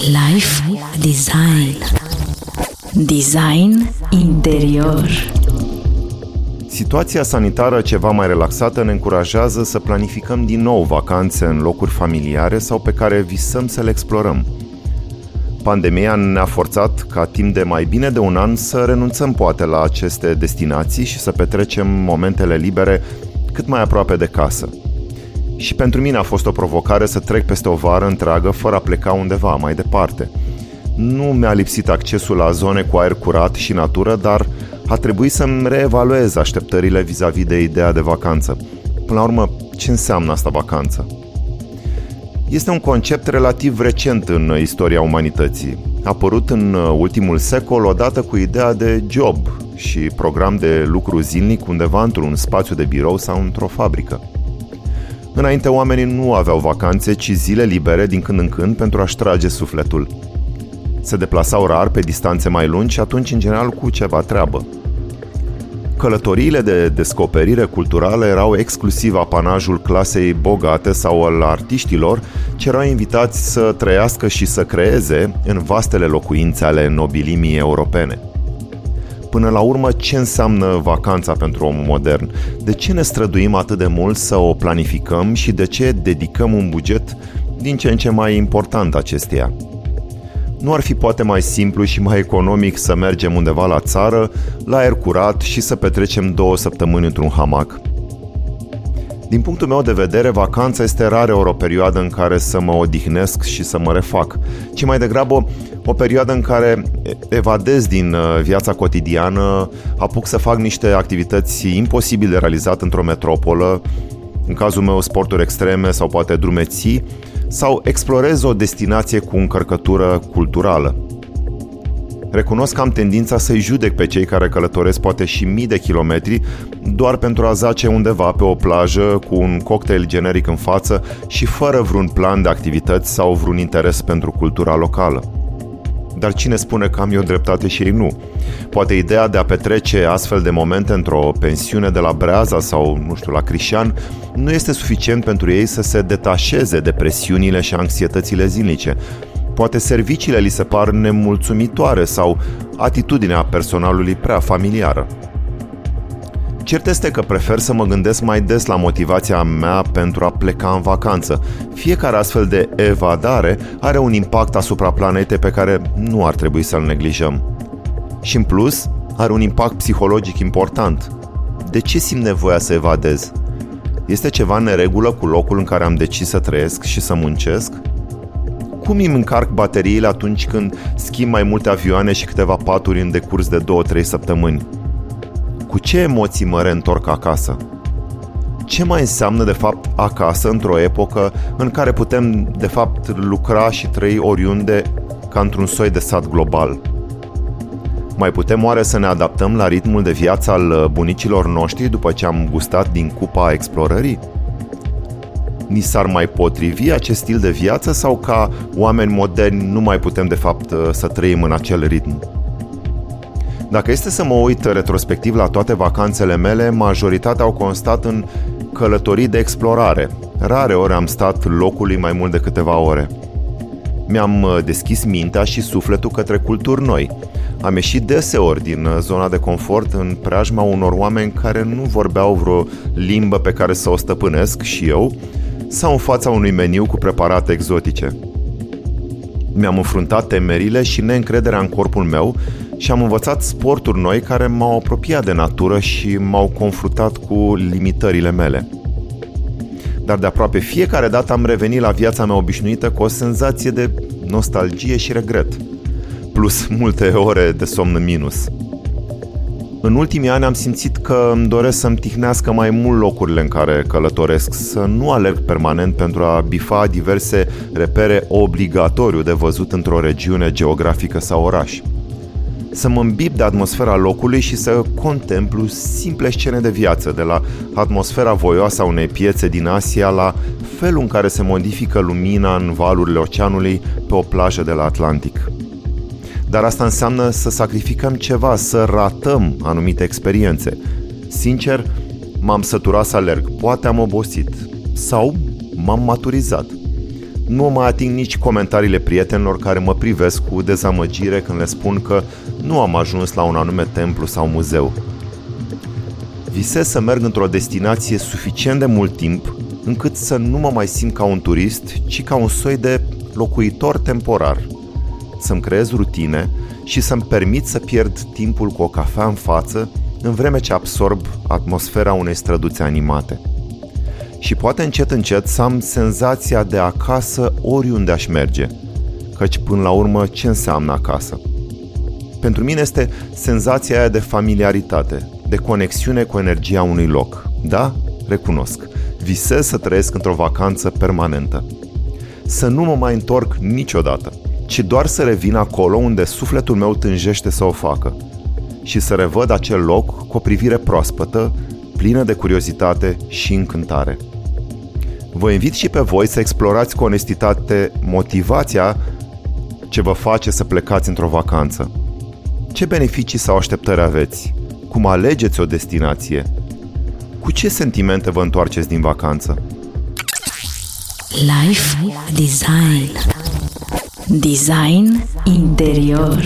Life Design Design interior Situația sanitară ceva mai relaxată ne încurajează să planificăm din nou vacanțe în locuri familiare sau pe care visăm să le explorăm. Pandemia ne-a forțat ca timp de mai bine de un an să renunțăm poate la aceste destinații și să petrecem momentele libere cât mai aproape de casă. Și pentru mine a fost o provocare să trec peste o vară întreagă fără a pleca undeva mai departe. Nu mi-a lipsit accesul la zone cu aer curat și natură, dar a trebuit să-mi reevaluez așteptările vis-a-vis de ideea de vacanță. Până la urmă, ce înseamnă asta vacanță? Este un concept relativ recent în istoria umanității. A apărut în ultimul secol odată cu ideea de job și program de lucru zilnic undeva într-un spațiu de birou sau într-o fabrică. Înainte oamenii nu aveau vacanțe, ci zile libere din când în când pentru a-și trage sufletul. Se deplasau rar pe distanțe mai lungi și atunci în general cu ceva treabă. Călătoriile de descoperire culturală erau exclusiv apanajul clasei bogate sau al artiștilor ce erau invitați să trăiască și să creeze în vastele locuințe ale nobilimii europene – Până la urmă, ce înseamnă vacanța pentru omul modern? De ce ne străduim atât de mult să o planificăm și de ce dedicăm un buget din ce în ce mai important acesteia? Nu ar fi poate mai simplu și mai economic să mergem undeva la țară, la aer curat și să petrecem două săptămâni într-un hamac? Din punctul meu de vedere, vacanța este rare o perioadă în care să mă odihnesc și să mă refac, ci mai degrabă o perioadă în care evadez din uh, viața cotidiană, apuc să fac niște activități imposibile de realizat într-o metropolă, în cazul meu sporturi extreme sau poate drumeții, sau explorez o destinație cu încărcătură culturală. Recunosc că am tendința să-i judec pe cei care călătoresc poate și mii de kilometri doar pentru a zace undeva pe o plajă cu un cocktail generic în față și fără vreun plan de activități sau vreun interes pentru cultura locală. Dar cine spune că am eu dreptate și ei nu? Poate ideea de a petrece astfel de momente într-o pensiune de la Breaza sau, nu știu, la Crișan nu este suficient pentru ei să se detașeze de presiunile și anxietățile zilnice. Poate serviciile li se par nemulțumitoare sau atitudinea personalului prea familiară. Cert este că prefer să mă gândesc mai des la motivația mea pentru a pleca în vacanță. Fiecare astfel de evadare are un impact asupra planetei pe care nu ar trebui să-l neglijăm. Și în plus, are un impact psihologic important. De ce simt nevoia să evadez? Este ceva în neregulă cu locul în care am decis să trăiesc și să muncesc? Cum îmi încarc bateriile atunci când schimb mai multe avioane și câteva paturi în decurs de 2-3 săptămâni? Cu ce emoții mă reîntorc acasă? Ce mai înseamnă de fapt acasă într-o epocă în care putem de fapt lucra și trăi oriunde ca într-un soi de sat global? Mai putem oare să ne adaptăm la ritmul de viață al bunicilor noștri după ce am gustat din cupa explorării? Ni s-ar mai potrivi acest stil de viață sau ca oameni moderni nu mai putem de fapt să trăim în acel ritm? Dacă este să mă uit retrospectiv la toate vacanțele mele, majoritatea au constat în călătorii de explorare. Rare ori am stat locului mai mult de câteva ore. Mi-am uh, deschis mintea și sufletul către culturi noi. Am ieșit deseori din uh, zona de confort în preajma unor oameni care nu vorbeau vreo limbă pe care să o stăpânesc și eu, sau în fața unui meniu cu preparate exotice. Mi-am înfruntat temerile și neîncrederea în corpul meu și am învățat sporturi noi care m-au apropiat de natură și m-au confruntat cu limitările mele. Dar de aproape fiecare dată am revenit la viața mea obișnuită cu o senzație de nostalgie și regret, plus multe ore de somn în minus. În ultimii ani am simțit că îmi doresc să-mi tihnească mai mult locurile în care călătoresc, să nu alerg permanent pentru a bifa diverse repere obligatoriu de văzut într-o regiune geografică sau oraș să mă îmbib de atmosfera locului și să contemplu simple scene de viață, de la atmosfera voioasă a unei piețe din Asia la felul în care se modifică lumina în valurile oceanului pe o plajă de la Atlantic. Dar asta înseamnă să sacrificăm ceva, să ratăm anumite experiențe. Sincer, m-am săturat să alerg, poate am obosit sau m-am maturizat. Nu mai ating nici comentariile prietenilor care mă privesc cu dezamăgire când le spun că nu am ajuns la un anume templu sau muzeu. Visez să merg într-o destinație suficient de mult timp încât să nu mă mai simt ca un turist, ci ca un soi de locuitor temporar. Să-mi creez rutine și să-mi permit să pierd timpul cu o cafea în față în vreme ce absorb atmosfera unei străduțe animate. Și poate încet încet să am senzația de acasă oriunde aș merge, căci până la urmă ce înseamnă acasă? Pentru mine este senzația aia de familiaritate, de conexiune cu energia unui loc. Da, recunosc, visez să trăiesc într-o vacanță permanentă. Să nu mă mai întorc niciodată, ci doar să revin acolo unde sufletul meu tânjește să o facă și să revăd acel loc cu o privire proaspătă, plină de curiozitate și încântare. Vă invit și pe voi să explorați cu onestitate motivația ce vă face să plecați într-o vacanță. Ce beneficii sau așteptări aveți? Cum alegeți o destinație? Cu ce sentimente vă întoarceți din vacanță? Life Design Design interior